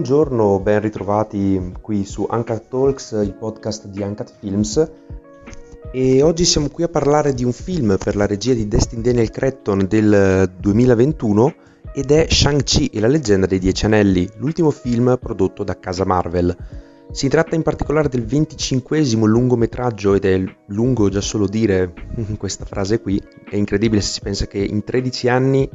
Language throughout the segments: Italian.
buongiorno, ben ritrovati qui su Uncut Talks, il podcast di Uncut Films. E oggi siamo qui a parlare di un film per la regia di Destin Daniel Cretton del 2021 ed è Shang-Chi e la leggenda dei Dieci Anelli, l'ultimo film prodotto da casa Marvel. Si tratta in particolare del 25 lungometraggio ed è lungo già solo dire questa frase qui, è incredibile se si pensa che in 13 anni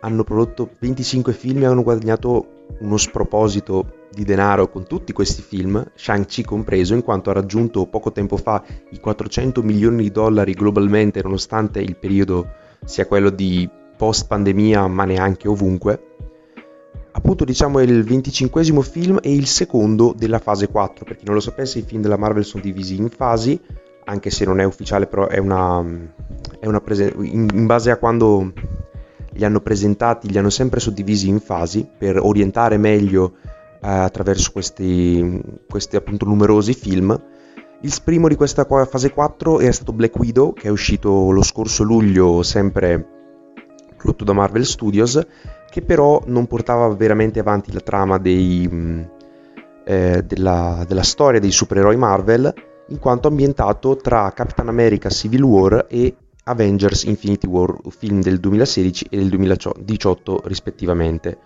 hanno prodotto 25 film e hanno guadagnato uno sproposito di denaro con tutti questi film, Shang-Chi compreso, in quanto ha raggiunto poco tempo fa i 400 milioni di dollari globalmente, nonostante il periodo sia quello di post pandemia, ma neanche ovunque. Appunto, diciamo, è il 25 film e il secondo della fase 4. Per chi non lo sapesse, i film della Marvel sono divisi in fasi, anche se non è ufficiale, però è una, è una prese- in, in base a quando li hanno presentati, li hanno sempre suddivisi in fasi per orientare meglio eh, attraverso questi, questi appunto numerosi film. Il primo di questa fase 4 era stato Black Widow, che è uscito lo scorso luglio, sempre prodotto da Marvel Studios, che però non portava veramente avanti la trama dei, mm, eh, della, della storia dei supereroi Marvel, in quanto ambientato tra Capitan America Civil War e Avengers Infinity War, film del 2016 e del 2018 rispettivamente.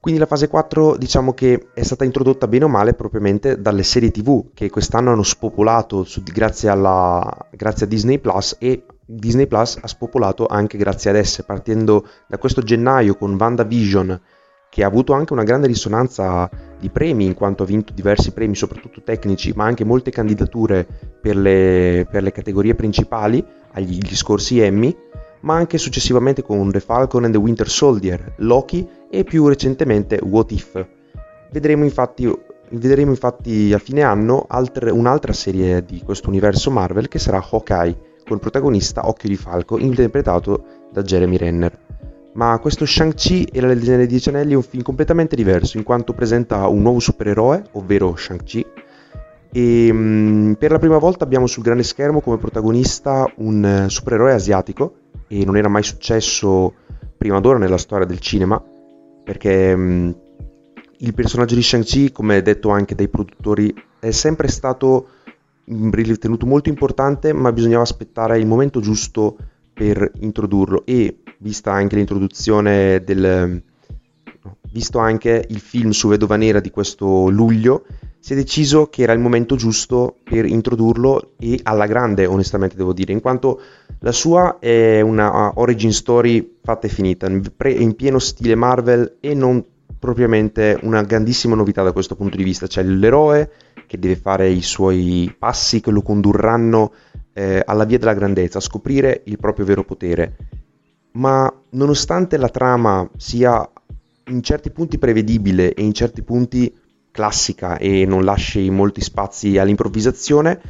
Quindi la fase 4 diciamo che è stata introdotta bene o male propriamente dalle serie tv che quest'anno hanno spopolato su, grazie, alla, grazie a Disney Plus e Disney Plus ha spopolato anche grazie ad esse, partendo da questo gennaio con WandaVision che ha avuto anche una grande risonanza di premi in quanto ha vinto diversi premi, soprattutto tecnici, ma anche molte candidature per le, per le categorie principali agli scorsi Emmy, ma anche successivamente con The Falcon and the Winter Soldier, Loki e più recentemente What If. Vedremo infatti, vedremo infatti a fine anno altre, un'altra serie di questo universo Marvel che sarà Hawkeye, con il protagonista Occhio di Falco, interpretato da Jeremy Renner. Ma questo Shang-Chi e la leggenda dei Dieci Anelli è un film completamente diverso, in quanto presenta un nuovo supereroe, ovvero Shang-Chi, e mh, per la prima volta abbiamo sul grande schermo come protagonista un uh, supereroe asiatico e non era mai successo prima d'ora nella storia del cinema perché mh, il personaggio di Shang-Chi, come detto anche dai produttori, è sempre stato ritenuto molto importante ma bisognava aspettare il momento giusto per introdurlo. E vista anche l'introduzione del visto anche il film su Vedova Nera di questo luglio si è deciso che era il momento giusto per introdurlo e alla grande, onestamente devo dire, in quanto la sua è una origin story fatta e finita, in pieno stile Marvel e non propriamente una grandissima novità da questo punto di vista. C'è l'eroe che deve fare i suoi passi che lo condurranno eh, alla via della grandezza, a scoprire il proprio vero potere. Ma nonostante la trama sia in certi punti prevedibile e in certi punti classica e non lasci molti spazi all'improvvisazione,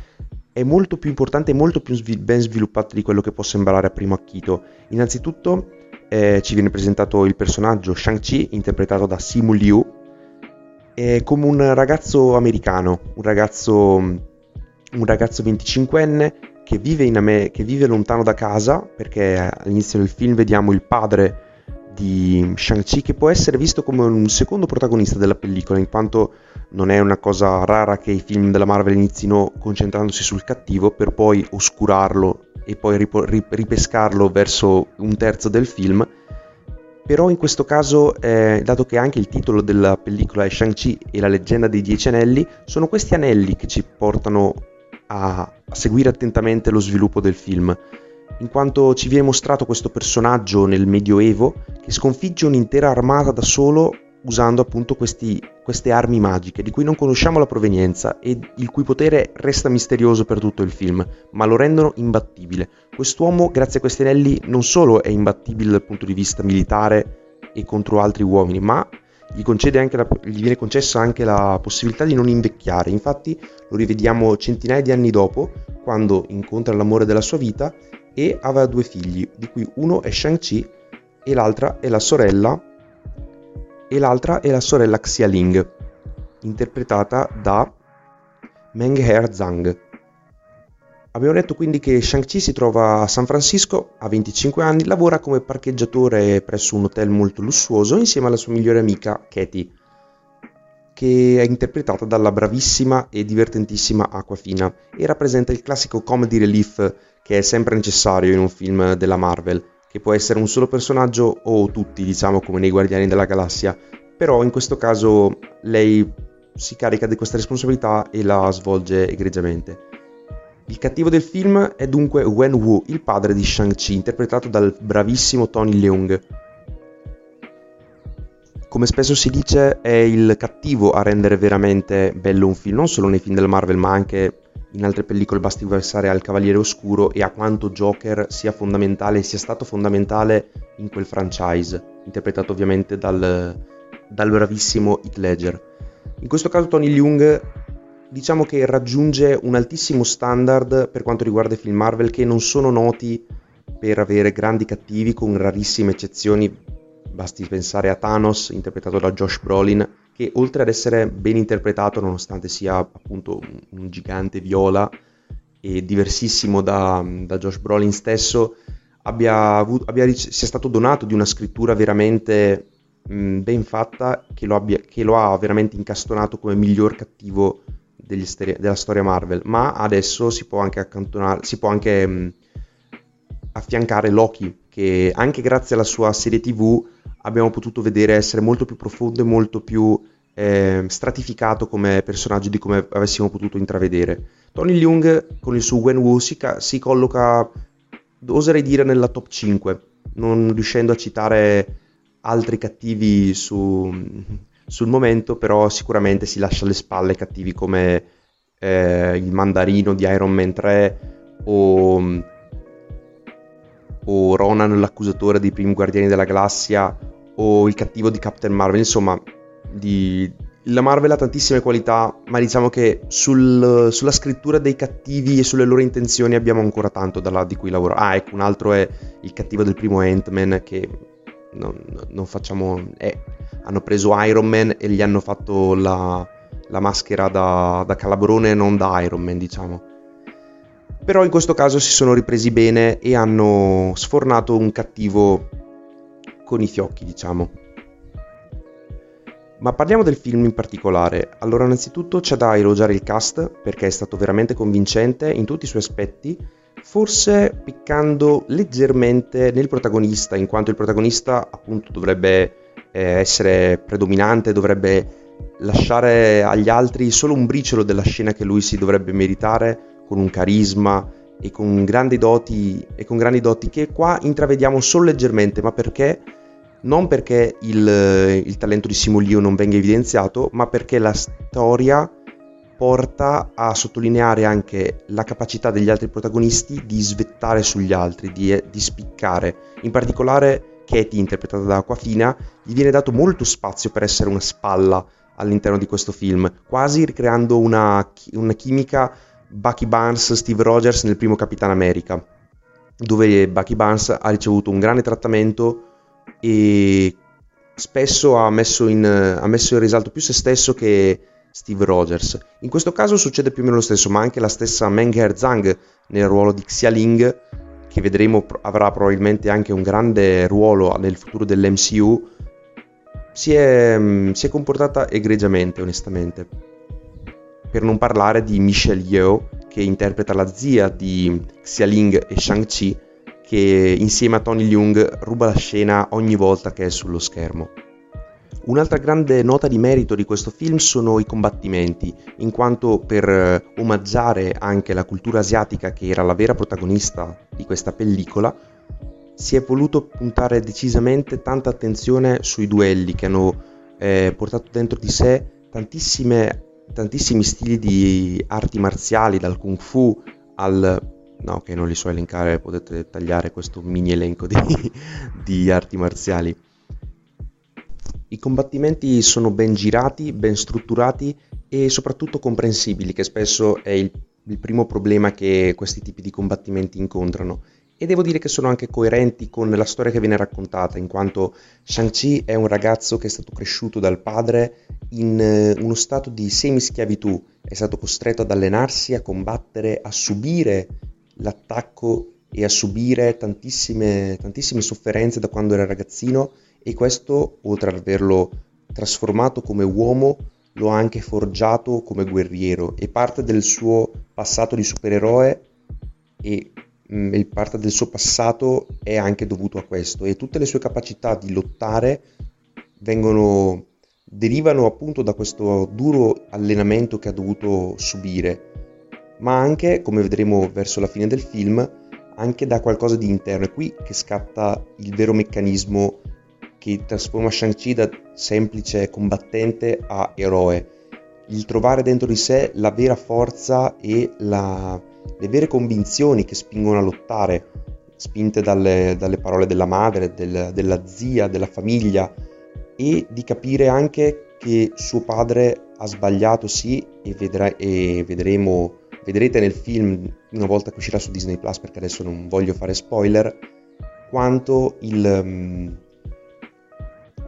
è molto più importante e molto più svil- ben sviluppata di quello che può sembrare a primo acchito. Innanzitutto eh, ci viene presentato il personaggio Shang-Chi, interpretato da Simu Liu, eh, come un ragazzo americano, un ragazzo, un ragazzo 25enne che vive, Amer- che vive lontano da casa, perché all'inizio del film vediamo il padre di Shang-Chi che può essere visto come un secondo protagonista della pellicola, in quanto non è una cosa rara che i film della Marvel inizino concentrandosi sul cattivo per poi oscurarlo e poi rip- ripescarlo verso un terzo del film. Però in questo caso, eh, dato che anche il titolo della pellicola è Shang-Chi e la leggenda dei Dieci Anelli, sono questi anelli che ci portano a seguire attentamente lo sviluppo del film in quanto ci viene mostrato questo personaggio nel Medioevo che sconfigge un'intera armata da solo usando appunto questi, queste armi magiche di cui non conosciamo la provenienza e il cui potere resta misterioso per tutto il film, ma lo rendono imbattibile. Quest'uomo, grazie a questi anelli, non solo è imbattibile dal punto di vista militare e contro altri uomini, ma gli, la, gli viene concessa anche la possibilità di non invecchiare. Infatti lo rivediamo centinaia di anni dopo, quando incontra l'amore della sua vita e aveva due figli, di cui uno è Shang-Chi e l'altra è la sorella e l'altra è la sorella Xialing, interpretata da Meng Her Zhang. Abbiamo detto quindi che Shang-Chi si trova a San Francisco, ha 25 anni, lavora come parcheggiatore presso un hotel molto lussuoso insieme alla sua migliore amica Katie. che è interpretata dalla bravissima e divertentissima Aquafina e rappresenta il classico comedy relief che è sempre necessario in un film della Marvel, che può essere un solo personaggio o tutti, diciamo come nei Guardiani della Galassia, però in questo caso lei si carica di questa responsabilità e la svolge egregiamente. Il cattivo del film è dunque Wen Wu, il padre di Shang-Chi, interpretato dal bravissimo Tony Leung, come spesso si dice, è il cattivo a rendere veramente bello un film, non solo nei film della Marvel, ma anche in altre pellicole. Basti pensare al Cavaliere Oscuro e a quanto Joker sia fondamentale, sia stato fondamentale in quel franchise, interpretato ovviamente dal, dal bravissimo Heath Ledger. In questo caso Tony Leung diciamo che raggiunge un altissimo standard per quanto riguarda i film Marvel che non sono noti per avere grandi cattivi con rarissime eccezioni Basti pensare a Thanos, interpretato da Josh Brolin, che oltre ad essere ben interpretato, nonostante sia appunto un, gigante viola e diversissimo da, da Josh Brolin stesso, abbia avuto, abbia, sia stato donato di una scrittura veramente mh, ben fatta che lo, abbia, che lo, ha veramente incastonato come miglior cattivo steri- della storia Marvel. Ma adesso si può anche accantonare, si può anche mh, affiancare Loki, che anche grazie alla sua serie TV abbiamo potuto vedere essere molto più profondo e molto più eh, stratificato come personaggio di come avessimo potuto intravedere. Tony Leung con il suo Wen Wu si, ca- si colloca, oserei dire, nella top 5, non riuscendo a citare altri cattivi su, sul momento, però sicuramente si lascia alle spalle cattivi come eh, il mandarino di Iron Man 3 o, o Ronan l'accusatore dei primi Guardiani della Galassia o il cattivo di Captain Marvel, insomma, di... la Marvel ha tantissime qualità, ma diciamo che sul, sulla scrittura dei cattivi e sulle loro intenzioni abbiamo ancora tanto da là di cui lavorare. Ah, ecco, un altro è il cattivo del primo Ant-Man che non, non facciamo... Eh, hanno preso Iron Man e gli hanno fatto la, la maschera da, da calabrone non da Iron Man, diciamo. Però in questo caso si sono ripresi bene e hanno sfornato un cattivo con i fiocchi, diciamo. Ma parliamo del film in particolare. Allora, innanzitutto c'è da elogiare il cast perché è stato veramente convincente in tutti i suoi aspetti, forse piccando leggermente nel protagonista, in quanto il protagonista appunto dovrebbe eh, essere predominante, dovrebbe lasciare agli altri solo un briciolo della scena che lui si dovrebbe meritare con un carisma e con grandi doti, e con grandi doti che qua intravediamo solo leggermente, ma perché non perché il, il talento di Simulio non venga evidenziato, ma perché la storia porta a sottolineare anche la capacità degli altri protagonisti di svettare sugli altri, di, di spiccare. In particolare Katie, interpretata da Aquafina, gli viene dato molto spazio per essere una spalla all'interno di questo film, quasi ricreando una, una chimica Bucky Barnes, Steve Rogers nel primo Capitan America, dove Bucky Barnes ha ricevuto un grande trattamento e spesso ha messo, in, ha messo in risalto più se stesso che Steve Rogers. In questo caso succede più o meno lo stesso, ma anche la stessa Mengher Zhang nel ruolo di Xialing, che vedremo avrà probabilmente anche un grande ruolo nel futuro dell'MCU, si è, si è comportata egregiamente, onestamente. Per non parlare di Michelle Yeoh, che interpreta la zia di Xialing e Shang-Chi, che insieme a Tony Leung ruba la scena ogni volta che è sullo schermo. Un'altra grande nota di merito di questo film sono i combattimenti, in quanto per eh, omaggiare anche la cultura asiatica che era la vera protagonista di questa pellicola, si è voluto puntare decisamente tanta attenzione sui duelli che hanno eh, portato dentro di sé tantissimi stili di arti marziali, dal kung fu al no che non li so elencare, potete tagliare questo mini elenco di, di arti marziali. I combattimenti sono ben girati, ben strutturati e soprattutto comprensibili, che spesso è il, il primo problema che questi tipi di combattimenti incontrano e devo dire che sono anche coerenti con la storia che viene raccontata, in quanto Shang-Chi è un ragazzo che è stato cresciuto dal padre in eh, uno stato di semischiavitù, è stato costretto ad allenarsi, a combattere, a subire l'attacco e a subire tantissime, tantissime sofferenze da quando era ragazzino e questo, oltre ad averlo trasformato come uomo, lo ha anche forgiato come guerriero e parte del suo passato di supereroe e mh, mm, parte del suo passato è anche dovuto a questo e tutte le sue capacità di lottare vengono derivano appunto da questo duro allenamento che ha dovuto subire, ma anche, come vedremo verso la fine del film, anche da qualcosa di interno. È qui che scatta il vero meccanismo che trasforma Shang-Chi da semplice combattente a eroe. Il trovare dentro di sé la vera forza e la, le vere convinzioni che spingono a lottare, spinte dalle, dalle parole della madre, del, della zia, della famiglia, e di capire anche che suo padre ha sbagliato, sì, e, vedrà, e vedremo, vedrete nel film, una volta che uscirà su Disney Plus, perché adesso non voglio fare spoiler, quanto il... Um,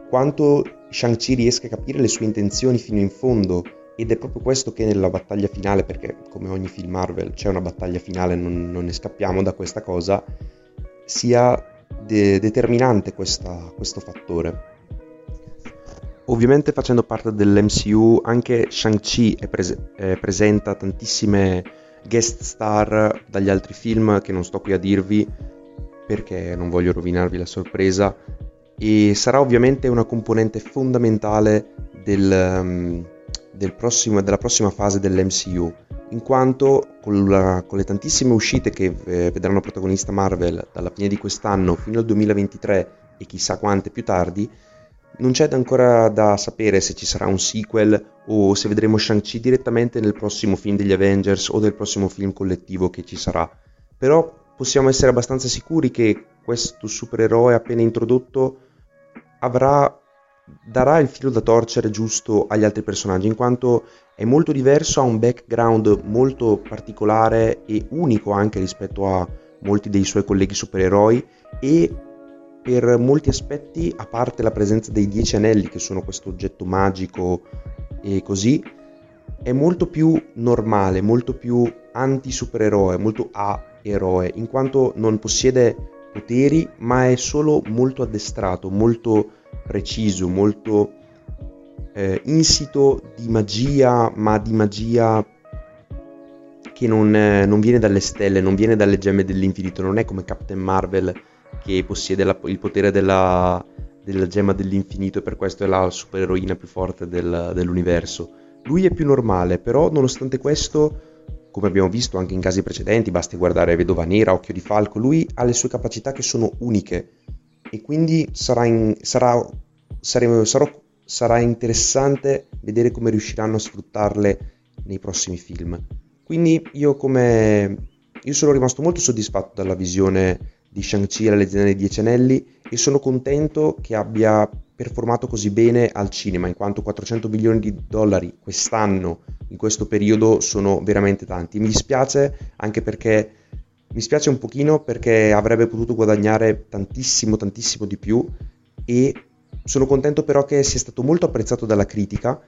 quanto Shang-Chi riesca a capire le sue intenzioni fino in fondo ed è proprio questo che nella battaglia finale, perché come ogni film Marvel c'è una battaglia finale, non, non ne scappiamo da questa cosa, sia de- determinante questa, questo fattore. Ovviamente facendo parte dell'MCU anche Shang-Chi è pres- è presenta tantissime guest star dagli altri film che non sto qui a dirvi perché non voglio rovinarvi la sorpresa. E sarà ovviamente una componente fondamentale del, um, del prossimo, della prossima fase dell'MCU in quanto con, la, con le tantissime uscite che eh, vedranno protagonista Marvel dalla fine di quest'anno fino al 2023 e chissà quante più tardi non c'è ancora da sapere se ci sarà un sequel o se vedremo Shang-Chi direttamente nel prossimo film degli Avengers o del prossimo film collettivo che ci sarà. Però possiamo essere abbastanza sicuri che questo supereroe appena introdotto avrà, darà il filo da torcere giusto agli altri personaggi, in quanto è molto diverso, ha un background molto particolare e unico anche rispetto a molti dei suoi colleghi supereroi e per molti aspetti, a parte la presenza dei dieci anelli, che sono questo oggetto magico e così, è molto più normale, molto più anti-supereroe, molto a-eroe, in quanto non possiede poteri, ma è solo molto addestrato, molto preciso, molto eh, insito di magia, ma di magia che non, eh, non viene dalle stelle, non viene dalle gemme dell'infinito, non è come Captain Marvel che possiede la, il potere della, della, gemma dell'infinito e per questo è la supereroina più forte del, dell'universo. Lui è più normale, però nonostante questo, come abbiamo visto anche in casi precedenti, basti guardare Vedova Nera, Occhio di Falco, lui ha le sue capacità che sono uniche e quindi sarà, in, sarà, saremo, sarò, sarà interessante vedere come riusciranno a sfruttarle nei prossimi film. Quindi io come io sono rimasto molto soddisfatto dalla visione di Shang-Chi e la leggenda dei Dieci Anelli e sono contento che abbia performato così bene al cinema, in quanto 400 milioni di dollari quest'anno, in questo periodo, sono veramente tanti. Mi dispiace anche perché mi spiace un pochino perché avrebbe potuto guadagnare tantissimo, tantissimo di più e sono contento però che sia stato molto apprezzato dalla critica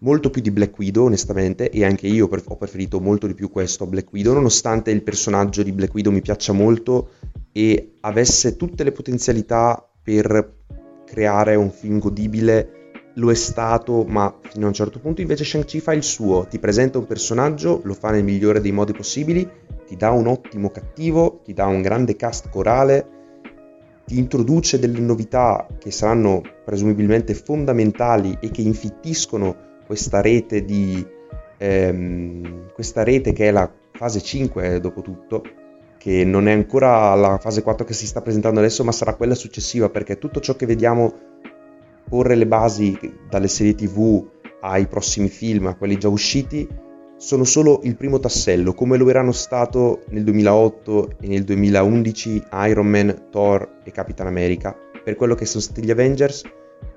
molto più di Black Widow onestamente e anche io ho preferito molto di più questo a Black Widow nonostante il personaggio di Black Widow mi piaccia molto e avesse tutte le potenzialità per creare un film godibile. Lo è stato ma fino a un certo punto invece Shang-Chi fa il suo ti presenta un personaggio lo fa nel migliore dei modi possibili ti dà un ottimo cattivo ti dà un grande cast corale ti introduce delle novità che saranno presumibilmente fondamentali e che infittiscono questa rete di ehm, questa rete che è la fase 5 dopo tutto che non è ancora la fase 4 che si sta presentando adesso ma sarà quella successiva perché tutto ciò che vediamo porre le basi dalle serie tv ai prossimi film a quelli già usciti sono solo il primo tassello come lo erano stato nel 2008 e nel 2011 Iron Man, Thor e Capitan America per quello che sono stati gli Avengers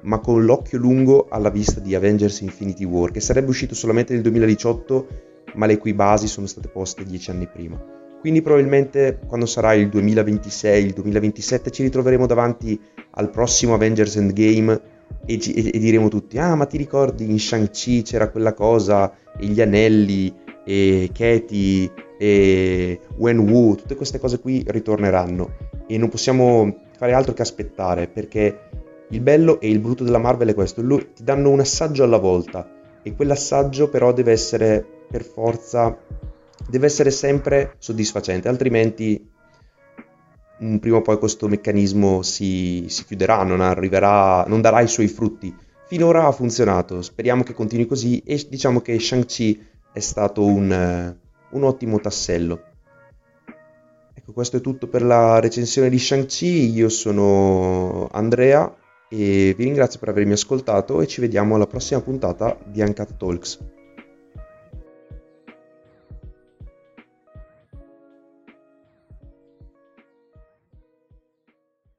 ma con l'occhio lungo alla vista di Avengers Infinity War, che sarebbe uscito solamente nel 2018, ma le cui basi sono state poste dieci anni prima. Quindi probabilmente quando sarà il 2026, il 2027 ci ritroveremo davanti al prossimo Avengers Endgame e, e, e diremo tutti, ah ma ti ricordi in Shang-Chi c'era quella cosa, e gli anelli, e Katie, e Wen Wu, tutte queste cose qui ritorneranno e non possiamo fare altro che aspettare perché il bello e il brutto della Marvel è questo, lui, ti danno un assaggio alla volta e quell'assaggio però deve essere per forza, deve essere sempre soddisfacente, altrimenti prima o poi questo meccanismo si, si chiuderà, non, arriverà, non darà i suoi frutti. Finora ha funzionato, speriamo che continui così e diciamo che Shang-Chi è stato un, un ottimo tassello. Ecco, questo è tutto per la recensione di Shang-Chi, io sono Andrea e vi ringrazio per avermi ascoltato e ci vediamo alla prossima puntata di Uncut Talks.